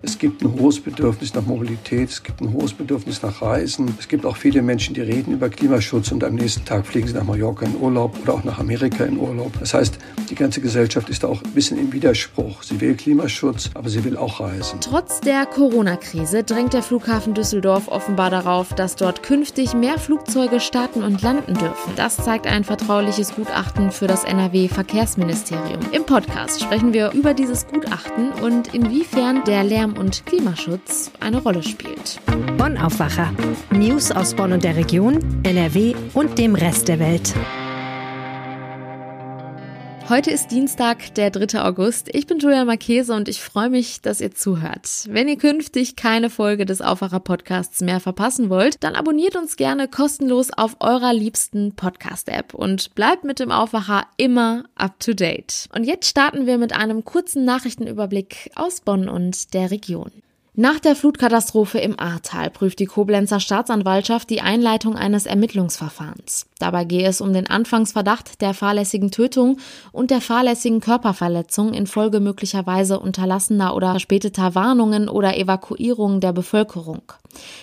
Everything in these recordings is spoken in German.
Es gibt ein hohes Bedürfnis nach Mobilität, es gibt ein hohes Bedürfnis nach Reisen. Es gibt auch viele Menschen, die reden über Klimaschutz und am nächsten Tag fliegen sie nach Mallorca in Urlaub oder auch nach Amerika in Urlaub. Das heißt, die ganze Gesellschaft ist da auch ein bisschen im Widerspruch. Sie will Klimaschutz, aber sie will auch reisen. Trotz der Corona-Krise drängt der Flughafen Düsseldorf offenbar darauf, dass dort künftig mehr Flugzeuge starten und landen dürfen. Das zeigt ein vertrauliches Gutachten für das NRW-Verkehrsministerium. Im Podcast sprechen wir über dieses Gutachten und inwiefern der Lärm- und Klimaschutz eine Rolle spielt. Bonn Aufwacher. News aus Bonn und der Region, NRW und dem Rest der Welt. Heute ist Dienstag, der 3. August. Ich bin Julia Marchese und ich freue mich, dass ihr zuhört. Wenn ihr künftig keine Folge des Aufwacher Podcasts mehr verpassen wollt, dann abonniert uns gerne kostenlos auf eurer liebsten Podcast-App und bleibt mit dem Aufwacher immer up to date. Und jetzt starten wir mit einem kurzen Nachrichtenüberblick aus Bonn und der Region. Nach der Flutkatastrophe im Ahrtal prüft die Koblenzer Staatsanwaltschaft die Einleitung eines Ermittlungsverfahrens. Dabei gehe es um den Anfangsverdacht der fahrlässigen Tötung und der fahrlässigen Körperverletzung infolge möglicherweise unterlassener oder verspäteter Warnungen oder Evakuierungen der Bevölkerung.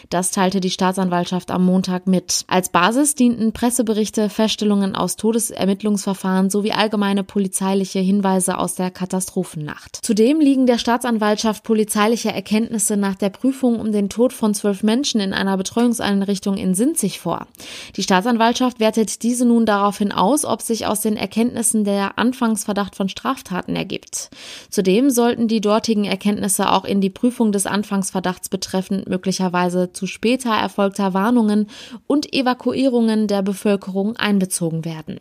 Das teilte die Staatsanwaltschaft am Montag mit. Als Basis dienten Presseberichte, Feststellungen aus Todesermittlungsverfahren sowie allgemeine polizeiliche Hinweise aus der Katastrophennacht. Zudem liegen der Staatsanwaltschaft polizeiliche Erkenntnisse nach der Prüfung um den Tod von zwölf Menschen in einer Betreuungseinrichtung in Sinzig vor. Die Staatsanwaltschaft wertet diese nun daraufhin aus, ob sich aus den Erkenntnissen der Anfangsverdacht von Straftaten ergibt. Zudem sollten die dortigen Erkenntnisse auch in die Prüfung des Anfangsverdachts betreffend möglicherweise zu später erfolgter Warnungen und Evakuierungen der Bevölkerung einbezogen werden.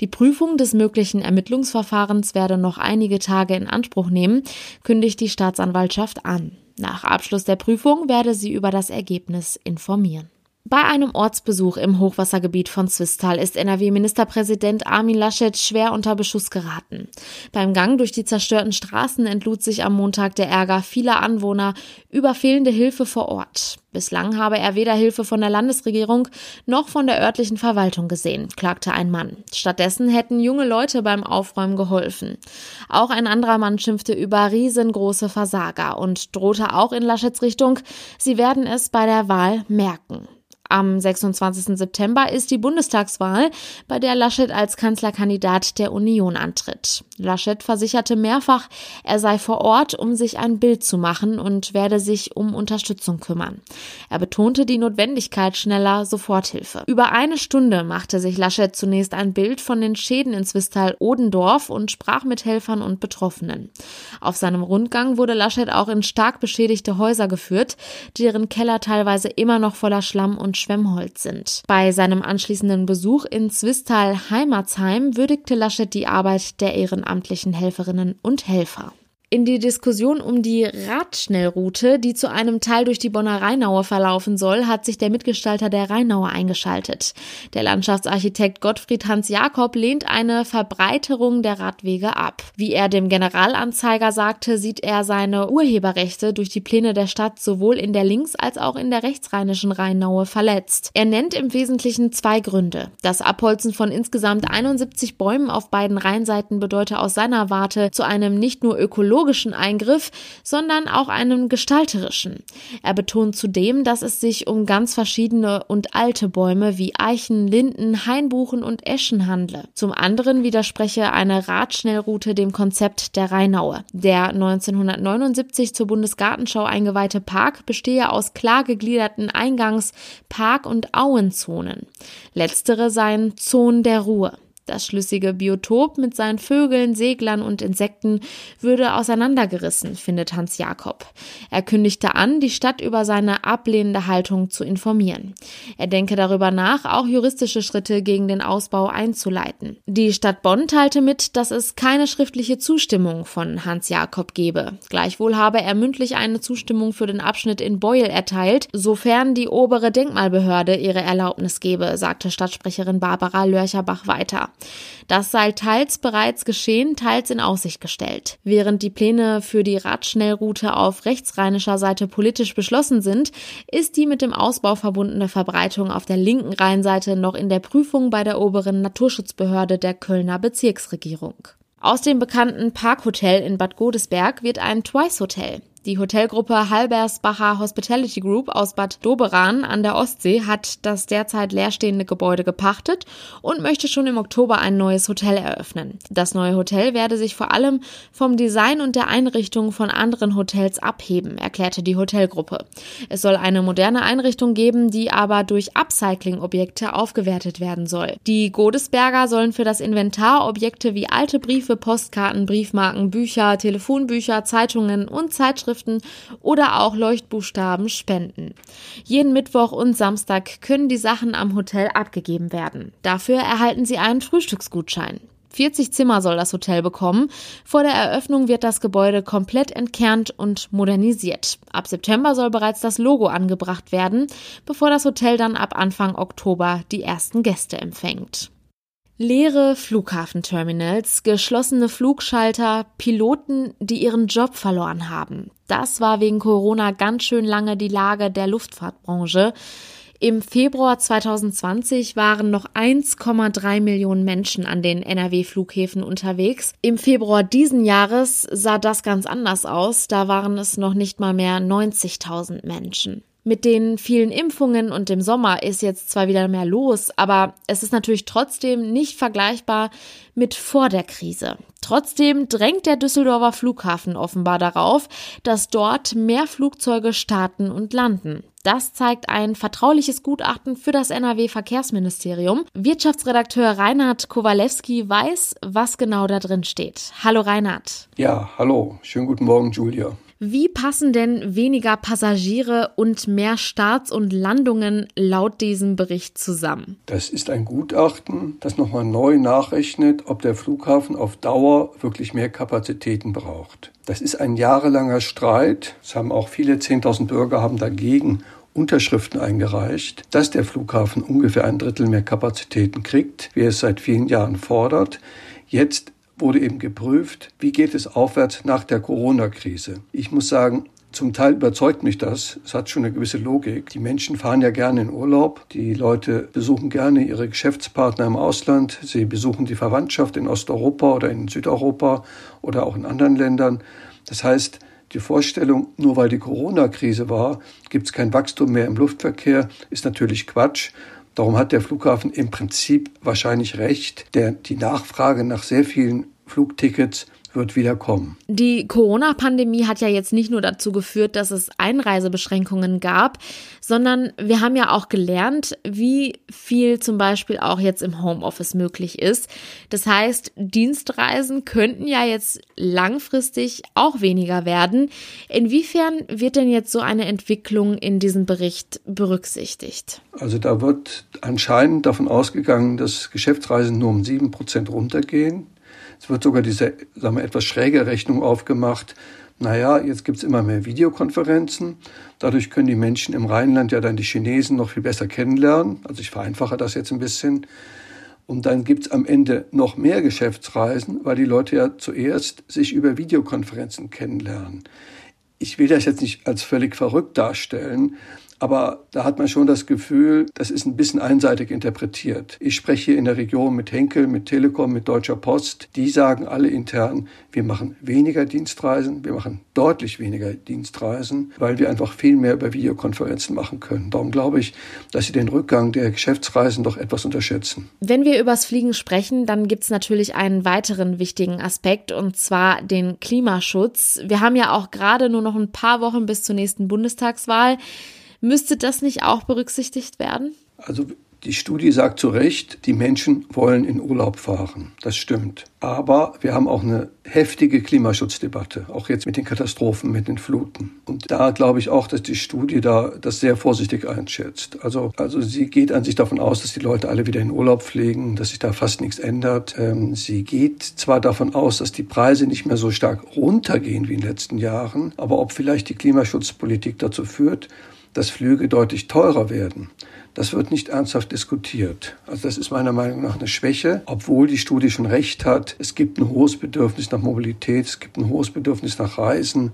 Die Prüfung des möglichen Ermittlungsverfahrens werde noch einige Tage in Anspruch nehmen, kündigt die Staatsanwaltschaft an. Nach Abschluss der Prüfung werde sie über das Ergebnis informieren. Bei einem Ortsbesuch im Hochwassergebiet von Zwistal ist NRW-Ministerpräsident Armin Laschet schwer unter Beschuss geraten. Beim Gang durch die zerstörten Straßen entlud sich am Montag der Ärger vieler Anwohner über fehlende Hilfe vor Ort. Bislang habe er weder Hilfe von der Landesregierung noch von der örtlichen Verwaltung gesehen, klagte ein Mann. Stattdessen hätten junge Leute beim Aufräumen geholfen. Auch ein anderer Mann schimpfte über riesengroße Versager und drohte auch in Laschets Richtung, sie werden es bei der Wahl merken. Am 26. September ist die Bundestagswahl, bei der Laschet als Kanzlerkandidat der Union antritt. Laschet versicherte mehrfach, er sei vor Ort, um sich ein Bild zu machen und werde sich um Unterstützung kümmern. Er betonte die Notwendigkeit schneller Soforthilfe. Über eine Stunde machte sich Laschet zunächst ein Bild von den Schäden in Zwistal-Odendorf und sprach mit Helfern und Betroffenen. Auf seinem Rundgang wurde Laschet auch in stark beschädigte Häuser geführt, deren Keller teilweise immer noch voller Schlamm und Schwemmholz sind. Bei seinem anschließenden Besuch in Zwistal-Heimatsheim würdigte Laschet die Arbeit der ehrenamtlichen Helferinnen und Helfer in die Diskussion um die Radschnellroute, die zu einem Teil durch die Bonner Rheinaue verlaufen soll, hat sich der Mitgestalter der Rheinaue eingeschaltet. Der Landschaftsarchitekt Gottfried Hans Jakob lehnt eine Verbreiterung der Radwege ab. Wie er dem Generalanzeiger sagte, sieht er seine Urheberrechte durch die Pläne der Stadt sowohl in der links- als auch in der rechtsrheinischen Rheinaue verletzt. Er nennt im Wesentlichen zwei Gründe. Das Abholzen von insgesamt 71 Bäumen auf beiden Rheinseiten bedeute aus seiner Warte zu einem nicht nur ökologischen ökologischen Eingriff, sondern auch einem gestalterischen. Er betont zudem, dass es sich um ganz verschiedene und alte Bäume wie Eichen, Linden, Hainbuchen und Eschen handle. Zum anderen widerspreche eine Radschnellroute dem Konzept der Rheinaue. Der 1979 zur Bundesgartenschau eingeweihte Park bestehe aus klar gegliederten Eingangs-, Park- und Auenzonen. Letztere seien Zonen der Ruhe. Das schlüssige Biotop mit seinen Vögeln, Seglern und Insekten würde auseinandergerissen, findet Hans Jakob. Er kündigte an, die Stadt über seine ablehnende Haltung zu informieren. Er denke darüber nach, auch juristische Schritte gegen den Ausbau einzuleiten. Die Stadt Bonn teilte mit, dass es keine schriftliche Zustimmung von Hans Jakob gebe. Gleichwohl habe er mündlich eine Zustimmung für den Abschnitt in Beuel erteilt, sofern die obere Denkmalbehörde ihre Erlaubnis gebe, sagte Stadtsprecherin Barbara Lörcherbach weiter. Das sei teils bereits geschehen, teils in Aussicht gestellt. Während die Pläne für die Radschnellroute auf rechtsrheinischer Seite politisch beschlossen sind, ist die mit dem Ausbau verbundene Verbreitung auf der linken Rheinseite noch in der Prüfung bei der oberen Naturschutzbehörde der Kölner Bezirksregierung. Aus dem bekannten Parkhotel in Bad Godesberg wird ein Twice Hotel. Die Hotelgruppe Halbersbacher Hospitality Group aus Bad Doberan an der Ostsee hat das derzeit leerstehende Gebäude gepachtet und möchte schon im Oktober ein neues Hotel eröffnen. Das neue Hotel werde sich vor allem vom Design und der Einrichtung von anderen Hotels abheben, erklärte die Hotelgruppe. Es soll eine moderne Einrichtung geben, die aber durch Upcycling-Objekte aufgewertet werden soll. Die Godesberger sollen für das Inventar Objekte wie alte Briefe, Postkarten, Briefmarken, Bücher, Telefonbücher, Zeitungen und Zeitschriften Zeitschriften oder auch Leuchtbuchstaben spenden. Jeden Mittwoch und Samstag können die Sachen am Hotel abgegeben werden. Dafür erhalten Sie einen Frühstücksgutschein. 40 Zimmer soll das Hotel bekommen. Vor der Eröffnung wird das Gebäude komplett entkernt und modernisiert. Ab September soll bereits das Logo angebracht werden, bevor das Hotel dann ab Anfang Oktober die ersten Gäste empfängt. Leere Flughafenterminals, geschlossene Flugschalter, Piloten, die ihren Job verloren haben. Das war wegen Corona ganz schön lange die Lage der Luftfahrtbranche. Im Februar 2020 waren noch 1,3 Millionen Menschen an den NRW-Flughäfen unterwegs. Im Februar diesen Jahres sah das ganz anders aus. Da waren es noch nicht mal mehr 90.000 Menschen. Mit den vielen Impfungen und dem Sommer ist jetzt zwar wieder mehr los, aber es ist natürlich trotzdem nicht vergleichbar mit vor der Krise. Trotzdem drängt der Düsseldorfer Flughafen offenbar darauf, dass dort mehr Flugzeuge starten und landen. Das zeigt ein vertrauliches Gutachten für das NRW Verkehrsministerium. Wirtschaftsredakteur Reinhard Kowalewski weiß, was genau da drin steht. Hallo Reinhard. Ja, hallo. Schönen guten Morgen, Julia. Wie passen denn weniger Passagiere und mehr Starts und Landungen laut diesem Bericht zusammen? Das ist ein Gutachten, das nochmal neu nachrechnet, ob der Flughafen auf Dauer wirklich mehr Kapazitäten braucht. Das ist ein jahrelanger Streit. Es haben auch viele 10.000 Bürger haben dagegen Unterschriften eingereicht, dass der Flughafen ungefähr ein Drittel mehr Kapazitäten kriegt, wie er es seit vielen Jahren fordert. Jetzt wurde eben geprüft, wie geht es aufwärts nach der Corona-Krise. Ich muss sagen, zum Teil überzeugt mich das. Es hat schon eine gewisse Logik. Die Menschen fahren ja gerne in Urlaub. Die Leute besuchen gerne ihre Geschäftspartner im Ausland. Sie besuchen die Verwandtschaft in Osteuropa oder in Südeuropa oder auch in anderen Ländern. Das heißt, die Vorstellung, nur weil die Corona-Krise war, gibt es kein Wachstum mehr im Luftverkehr, ist natürlich Quatsch. Darum hat der Flughafen im Prinzip wahrscheinlich recht. Der, die Nachfrage nach sehr vielen Flugtickets wird wieder kommen. Die Corona-Pandemie hat ja jetzt nicht nur dazu geführt, dass es Einreisebeschränkungen gab, sondern wir haben ja auch gelernt, wie viel zum Beispiel auch jetzt im Homeoffice möglich ist. Das heißt, Dienstreisen könnten ja jetzt langfristig auch weniger werden. Inwiefern wird denn jetzt so eine Entwicklung in diesem Bericht berücksichtigt? Also da wird anscheinend davon ausgegangen, dass Geschäftsreisen nur um sieben Prozent runtergehen. Es wird sogar diese sagen wir, etwas schräge Rechnung aufgemacht. Naja, jetzt gibt's immer mehr Videokonferenzen. Dadurch können die Menschen im Rheinland ja dann die Chinesen noch viel besser kennenlernen. Also ich vereinfache das jetzt ein bisschen. Und dann gibt's am Ende noch mehr Geschäftsreisen, weil die Leute ja zuerst sich über Videokonferenzen kennenlernen. Ich will das jetzt nicht als völlig verrückt darstellen, aber da hat man schon das Gefühl, das ist ein bisschen einseitig interpretiert. Ich spreche hier in der Region mit Henkel, mit Telekom, mit Deutscher Post. Die sagen alle intern, wir machen weniger Dienstreisen, wir machen deutlich weniger Dienstreisen, weil wir einfach viel mehr über Videokonferenzen machen können. Darum glaube ich, dass sie den Rückgang der Geschäftsreisen doch etwas unterschätzen. Wenn wir übers Fliegen sprechen, dann gibt es natürlich einen weiteren wichtigen Aspekt und zwar den Klimaschutz. Wir haben ja auch gerade nur noch ein paar Wochen bis zur nächsten Bundestagswahl. Müsste das nicht auch berücksichtigt werden? Also die Studie sagt zu Recht, die Menschen wollen in Urlaub fahren. Das stimmt. Aber wir haben auch eine heftige Klimaschutzdebatte, auch jetzt mit den Katastrophen, mit den Fluten. Und da glaube ich auch, dass die Studie da das sehr vorsichtig einschätzt. Also, also sie geht an sich davon aus, dass die Leute alle wieder in Urlaub fliegen, dass sich da fast nichts ändert. Ähm, sie geht zwar davon aus, dass die Preise nicht mehr so stark runtergehen wie in den letzten Jahren, aber ob vielleicht die Klimaschutzpolitik dazu führt, dass Flüge deutlich teurer werden. Das wird nicht ernsthaft diskutiert. Also das ist meiner Meinung nach eine Schwäche, obwohl die Studie schon recht hat. Es gibt ein hohes Bedürfnis nach Mobilität, es gibt ein hohes Bedürfnis nach Reisen.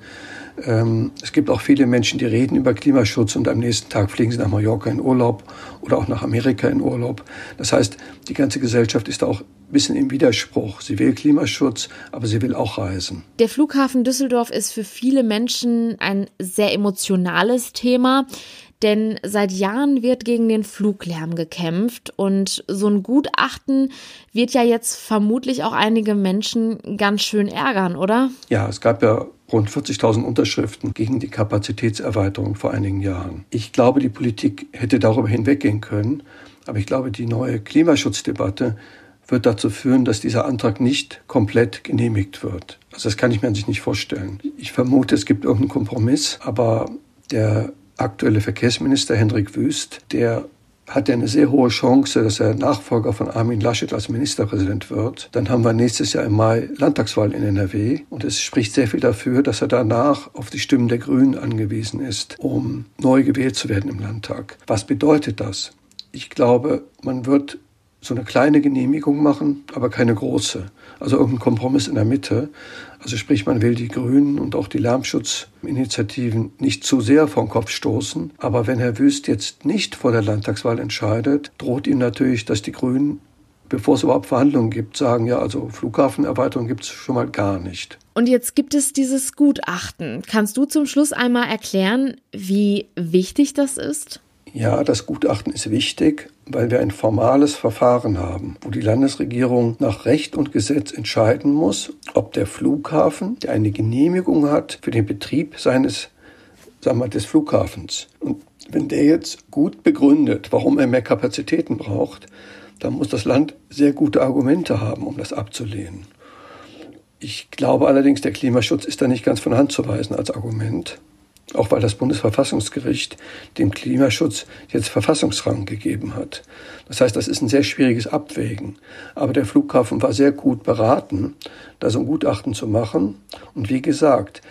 Ähm, es gibt auch viele Menschen, die reden über Klimaschutz und am nächsten Tag fliegen sie nach Mallorca in Urlaub oder auch nach Amerika in Urlaub. Das heißt, die ganze Gesellschaft ist auch ein bisschen im Widerspruch. Sie will Klimaschutz, aber sie will auch reisen. Der Flughafen Düsseldorf ist für viele Menschen ein sehr emotionales Thema. Denn seit Jahren wird gegen den Fluglärm gekämpft und so ein Gutachten wird ja jetzt vermutlich auch einige Menschen ganz schön ärgern, oder? Ja, es gab ja rund 40.000 Unterschriften gegen die Kapazitätserweiterung vor einigen Jahren. Ich glaube, die Politik hätte darüber hinweggehen können, aber ich glaube, die neue Klimaschutzdebatte wird dazu führen, dass dieser Antrag nicht komplett genehmigt wird. Also das kann ich mir an sich nicht vorstellen. Ich vermute, es gibt irgendeinen Kompromiss, aber der aktuelle Verkehrsminister Hendrik Wüst, der hat ja eine sehr hohe Chance, dass er Nachfolger von Armin Laschet als Ministerpräsident wird. Dann haben wir nächstes Jahr im Mai Landtagswahl in NRW und es spricht sehr viel dafür, dass er danach auf die Stimmen der Grünen angewiesen ist, um neu gewählt zu werden im Landtag. Was bedeutet das? Ich glaube, man wird so eine kleine Genehmigung machen, aber keine große. Also irgendein Kompromiss in der Mitte. Also sprich, man will die Grünen und auch die Lärmschutzinitiativen nicht zu sehr vom Kopf stoßen. Aber wenn Herr Wüst jetzt nicht vor der Landtagswahl entscheidet, droht ihm natürlich, dass die Grünen bevor es überhaupt Verhandlungen gibt, sagen, ja, also Flughafenerweiterung gibt es schon mal gar nicht. Und jetzt gibt es dieses Gutachten. Kannst du zum Schluss einmal erklären, wie wichtig das ist? Ja, das Gutachten ist wichtig, weil wir ein formales Verfahren haben, wo die Landesregierung nach Recht und Gesetz entscheiden muss, ob der Flughafen, der eine Genehmigung hat für den Betrieb seines, sagen wir, des Flughafens. Und wenn der jetzt gut begründet, warum er mehr Kapazitäten braucht, dann muss das Land sehr gute Argumente haben, um das abzulehnen. Ich glaube allerdings, der Klimaschutz ist da nicht ganz von Hand zu weisen als Argument auch weil das Bundesverfassungsgericht dem Klimaschutz jetzt Verfassungsrang gegeben hat. Das heißt, das ist ein sehr schwieriges Abwägen. Aber der Flughafen war sehr gut beraten, da so ein Gutachten zu machen. Und wie gesagt,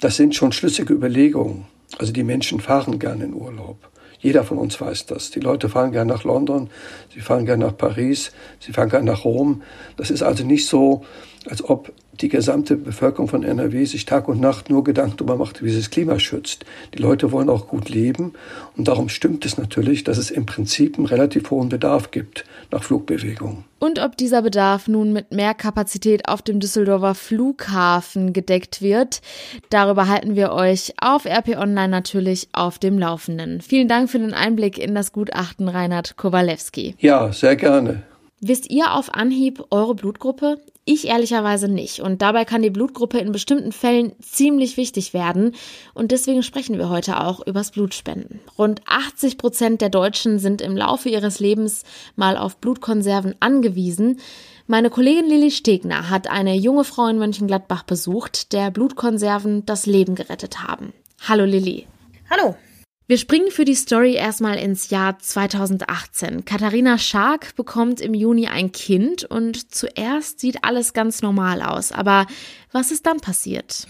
das sind schon schlüssige Überlegungen. Also die Menschen fahren gerne in Urlaub. Jeder von uns weiß das. Die Leute fahren gerne nach London, sie fahren gerne nach Paris, sie fahren gerne nach Rom. Das ist also nicht so, als ob die gesamte Bevölkerung von NRW sich Tag und Nacht nur Gedanken darüber macht, wie sie das Klima schützt. Die Leute wollen auch gut leben und darum stimmt es natürlich, dass es im Prinzip einen relativ hohen Bedarf gibt nach Flugbewegungen. Und ob dieser Bedarf nun mit mehr Kapazität auf dem Düsseldorfer Flughafen gedeckt wird, darüber halten wir euch auf RP Online natürlich auf dem Laufenden. Vielen Dank für den Einblick in das Gutachten Reinhard Kowalewski. Ja, sehr gerne. Wisst ihr auf Anhieb eure Blutgruppe? Ich ehrlicherweise nicht. Und dabei kann die Blutgruppe in bestimmten Fällen ziemlich wichtig werden. Und deswegen sprechen wir heute auch übers Blutspenden. Rund 80 Prozent der Deutschen sind im Laufe ihres Lebens mal auf Blutkonserven angewiesen. Meine Kollegin Lilly Stegner hat eine junge Frau in Mönchengladbach besucht, der Blutkonserven das Leben gerettet haben. Hallo Lilly. Hallo. Wir springen für die Story erstmal ins Jahr 2018. Katharina Schark bekommt im Juni ein Kind und zuerst sieht alles ganz normal aus. Aber was ist dann passiert?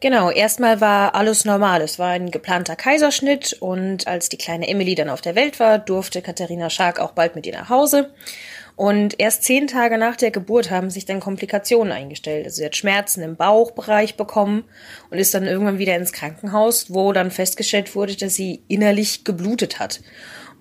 Genau, erstmal war alles normal. Es war ein geplanter Kaiserschnitt und als die kleine Emily dann auf der Welt war, durfte Katharina Schark auch bald mit ihr nach Hause. Und erst zehn Tage nach der Geburt haben sich dann Komplikationen eingestellt. Also sie hat Schmerzen im Bauchbereich bekommen und ist dann irgendwann wieder ins Krankenhaus, wo dann festgestellt wurde, dass sie innerlich geblutet hat.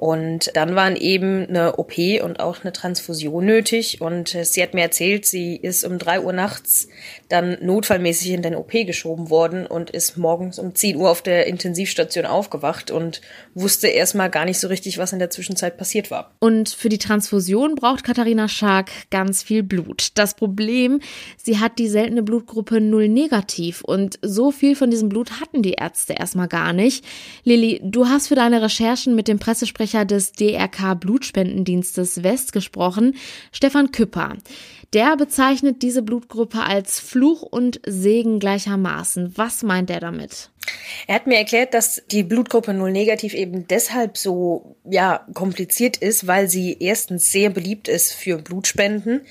Und dann waren eben eine OP und auch eine Transfusion nötig. Und sie hat mir erzählt, sie ist um drei Uhr nachts dann notfallmäßig in den OP geschoben worden und ist morgens um 10 Uhr auf der Intensivstation aufgewacht und wusste erstmal gar nicht so richtig, was in der Zwischenzeit passiert war. Und für die Transfusion braucht Katharina Schark ganz viel Blut. Das Problem, sie hat die seltene Blutgruppe null negativ und so viel von diesem Blut hatten die Ärzte erstmal gar nicht. Lilly, du hast für deine Recherchen mit dem Pressesprecher Sprecher des DRK Blutspendendienstes West gesprochen, Stefan Küpper. Der bezeichnet diese Blutgruppe als Fluch und Segen gleichermaßen. Was meint er damit? Er hat mir erklärt, dass die Blutgruppe Null negativ eben deshalb so ja kompliziert ist, weil sie erstens sehr beliebt ist für Blutspenden,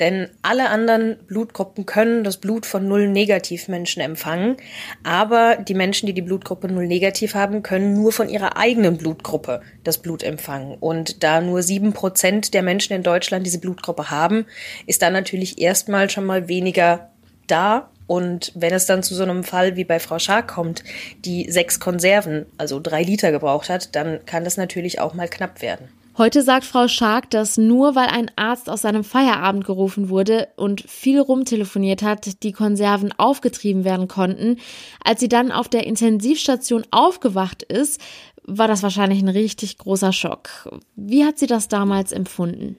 denn alle anderen Blutgruppen können das Blut von Null negativ Menschen empfangen, aber die Menschen, die die Blutgruppe Null negativ haben, können nur von ihrer eigenen Blutgruppe das Blut empfangen. Und da nur sieben Prozent der Menschen in Deutschland diese Blutgruppe haben, ist da natürlich erstmal schon mal weniger da und wenn es dann zu so einem Fall wie bei Frau Schark kommt, die sechs Konserven, also drei Liter gebraucht hat, dann kann das natürlich auch mal knapp werden. Heute sagt Frau Schark, dass nur weil ein Arzt aus seinem Feierabend gerufen wurde und viel rumtelefoniert hat, die Konserven aufgetrieben werden konnten. Als sie dann auf der Intensivstation aufgewacht ist, war das wahrscheinlich ein richtig großer Schock. Wie hat sie das damals empfunden?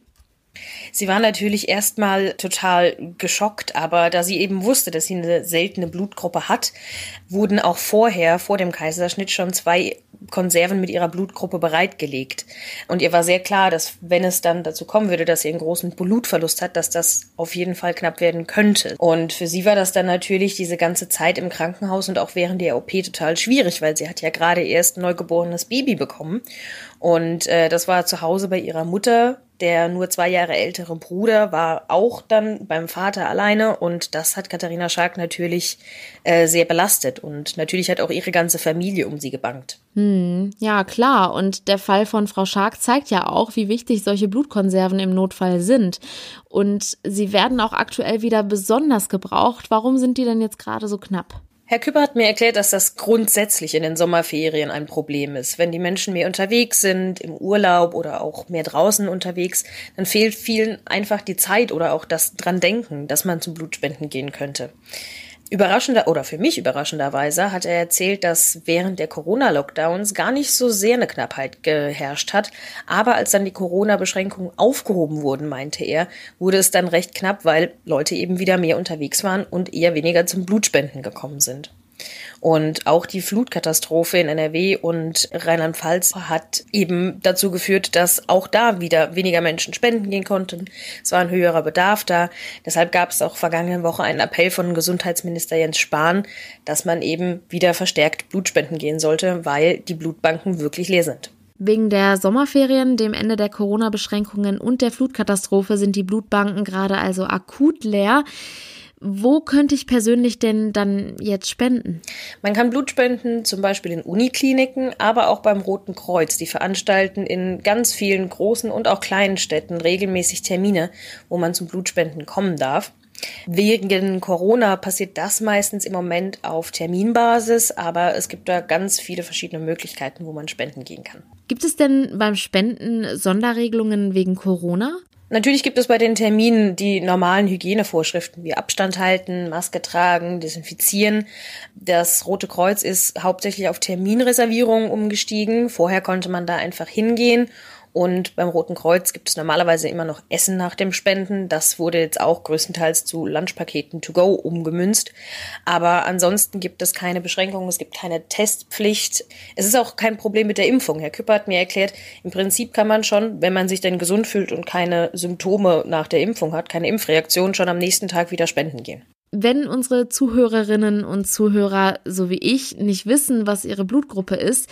Sie war natürlich erstmal total geschockt, aber da sie eben wusste, dass sie eine seltene Blutgruppe hat, wurden auch vorher, vor dem Kaiserschnitt, schon zwei Konserven mit ihrer Blutgruppe bereitgelegt. Und ihr war sehr klar, dass wenn es dann dazu kommen würde, dass sie einen großen Blutverlust hat, dass das auf jeden Fall knapp werden könnte. Und für sie war das dann natürlich diese ganze Zeit im Krankenhaus und auch während der OP total schwierig, weil sie hat ja gerade erst ein neugeborenes Baby bekommen. Und äh, das war zu Hause bei ihrer Mutter der nur zwei Jahre ältere Bruder war auch dann beim Vater alleine und das hat Katharina Schark natürlich äh, sehr belastet und natürlich hat auch ihre ganze Familie um sie gebankt. Hm, ja, klar. Und der Fall von Frau Schark zeigt ja auch, wie wichtig solche Blutkonserven im Notfall sind. Und sie werden auch aktuell wieder besonders gebraucht. Warum sind die denn jetzt gerade so knapp? Herr Küpper hat mir erklärt, dass das grundsätzlich in den Sommerferien ein Problem ist. Wenn die Menschen mehr unterwegs sind, im Urlaub oder auch mehr draußen unterwegs, dann fehlt vielen einfach die Zeit oder auch das dran denken, dass man zum Blutspenden gehen könnte. Überraschender oder für mich überraschenderweise hat er erzählt, dass während der Corona-Lockdowns gar nicht so sehr eine Knappheit geherrscht hat. Aber als dann die Corona-Beschränkungen aufgehoben wurden, meinte er, wurde es dann recht knapp, weil Leute eben wieder mehr unterwegs waren und eher weniger zum Blutspenden gekommen sind. Und auch die Flutkatastrophe in NRW und Rheinland-Pfalz hat eben dazu geführt, dass auch da wieder weniger Menschen spenden gehen konnten. Es war ein höherer Bedarf da. Deshalb gab es auch vergangene Woche einen Appell von Gesundheitsminister Jens Spahn, dass man eben wieder verstärkt Blutspenden gehen sollte, weil die Blutbanken wirklich leer sind. Wegen der Sommerferien, dem Ende der Corona-Beschränkungen und der Flutkatastrophe sind die Blutbanken gerade also akut leer. Wo könnte ich persönlich denn dann jetzt spenden? Man kann Blut spenden, zum Beispiel in Unikliniken, aber auch beim Roten Kreuz. Die veranstalten in ganz vielen großen und auch kleinen Städten regelmäßig Termine, wo man zum Blutspenden kommen darf. Wegen Corona passiert das meistens im Moment auf Terminbasis, aber es gibt da ganz viele verschiedene Möglichkeiten, wo man spenden gehen kann. Gibt es denn beim Spenden Sonderregelungen wegen Corona? Natürlich gibt es bei den Terminen die normalen Hygienevorschriften wie Abstand halten, Maske tragen, desinfizieren. Das Rote Kreuz ist hauptsächlich auf Terminreservierungen umgestiegen. Vorher konnte man da einfach hingehen und beim Roten Kreuz gibt es normalerweise immer noch Essen nach dem Spenden. Das wurde jetzt auch größtenteils zu Lunchpaketen to go umgemünzt. Aber ansonsten gibt es keine Beschränkungen, es gibt keine Testpflicht. Es ist auch kein Problem mit der Impfung. Herr Küpper hat mir erklärt, im Prinzip kann man schon, wenn man sich denn gesund fühlt und keine Symptome nach der Impfung hat, keine Impfreaktion, schon am nächsten Tag wieder spenden gehen. Wenn unsere Zuhörerinnen und Zuhörer, so wie ich, nicht wissen, was ihre Blutgruppe ist,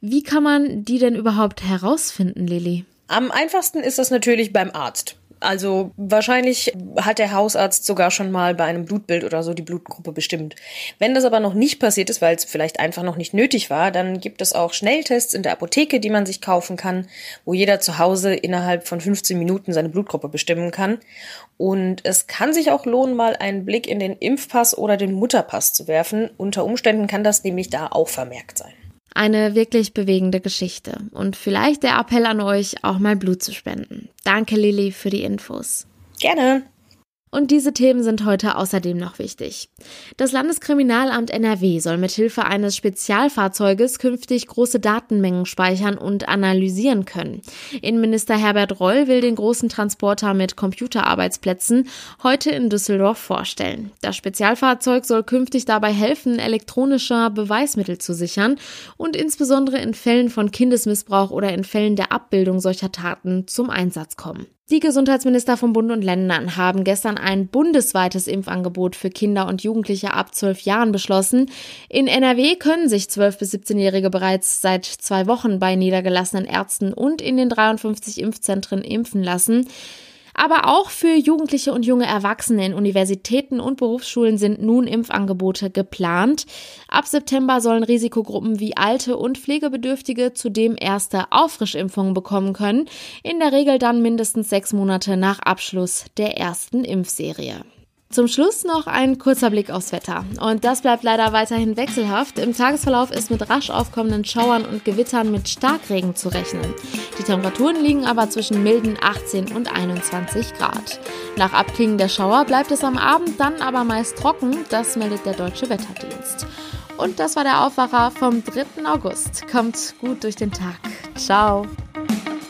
wie kann man die denn überhaupt herausfinden, Lilly? Am einfachsten ist das natürlich beim Arzt. Also wahrscheinlich hat der Hausarzt sogar schon mal bei einem Blutbild oder so die Blutgruppe bestimmt. Wenn das aber noch nicht passiert ist, weil es vielleicht einfach noch nicht nötig war, dann gibt es auch Schnelltests in der Apotheke, die man sich kaufen kann, wo jeder zu Hause innerhalb von 15 Minuten seine Blutgruppe bestimmen kann. Und es kann sich auch lohnen, mal einen Blick in den Impfpass oder den Mutterpass zu werfen. Unter Umständen kann das nämlich da auch vermerkt sein. Eine wirklich bewegende Geschichte und vielleicht der Appell an euch, auch mal Blut zu spenden. Danke, Lilly, für die Infos. Gerne. Und diese Themen sind heute außerdem noch wichtig. Das Landeskriminalamt NRW soll mithilfe eines Spezialfahrzeuges künftig große Datenmengen speichern und analysieren können. Innenminister Herbert Reul will den großen Transporter mit Computerarbeitsplätzen heute in Düsseldorf vorstellen. Das Spezialfahrzeug soll künftig dabei helfen, elektronischer Beweismittel zu sichern und insbesondere in Fällen von Kindesmissbrauch oder in Fällen der Abbildung solcher Taten zum Einsatz kommen. Die Gesundheitsminister von Bund und Ländern haben gestern ein bundesweites Impfangebot für Kinder und Jugendliche ab zwölf Jahren beschlossen. In NRW können sich 12- bis 17-Jährige bereits seit zwei Wochen bei niedergelassenen Ärzten und in den 53 Impfzentren impfen lassen. Aber auch für Jugendliche und junge Erwachsene in Universitäten und Berufsschulen sind nun Impfangebote geplant. Ab September sollen Risikogruppen wie Alte und Pflegebedürftige zudem erste Auffrischimpfungen bekommen können, in der Regel dann mindestens sechs Monate nach Abschluss der ersten Impfserie. Zum Schluss noch ein kurzer Blick aufs Wetter. Und das bleibt leider weiterhin wechselhaft. Im Tagesverlauf ist mit rasch aufkommenden Schauern und Gewittern mit Starkregen zu rechnen. Die Temperaturen liegen aber zwischen milden 18 und 21 Grad. Nach Abklingen der Schauer bleibt es am Abend dann aber meist trocken. Das meldet der Deutsche Wetterdienst. Und das war der Aufwacher vom 3. August. Kommt gut durch den Tag. Ciao.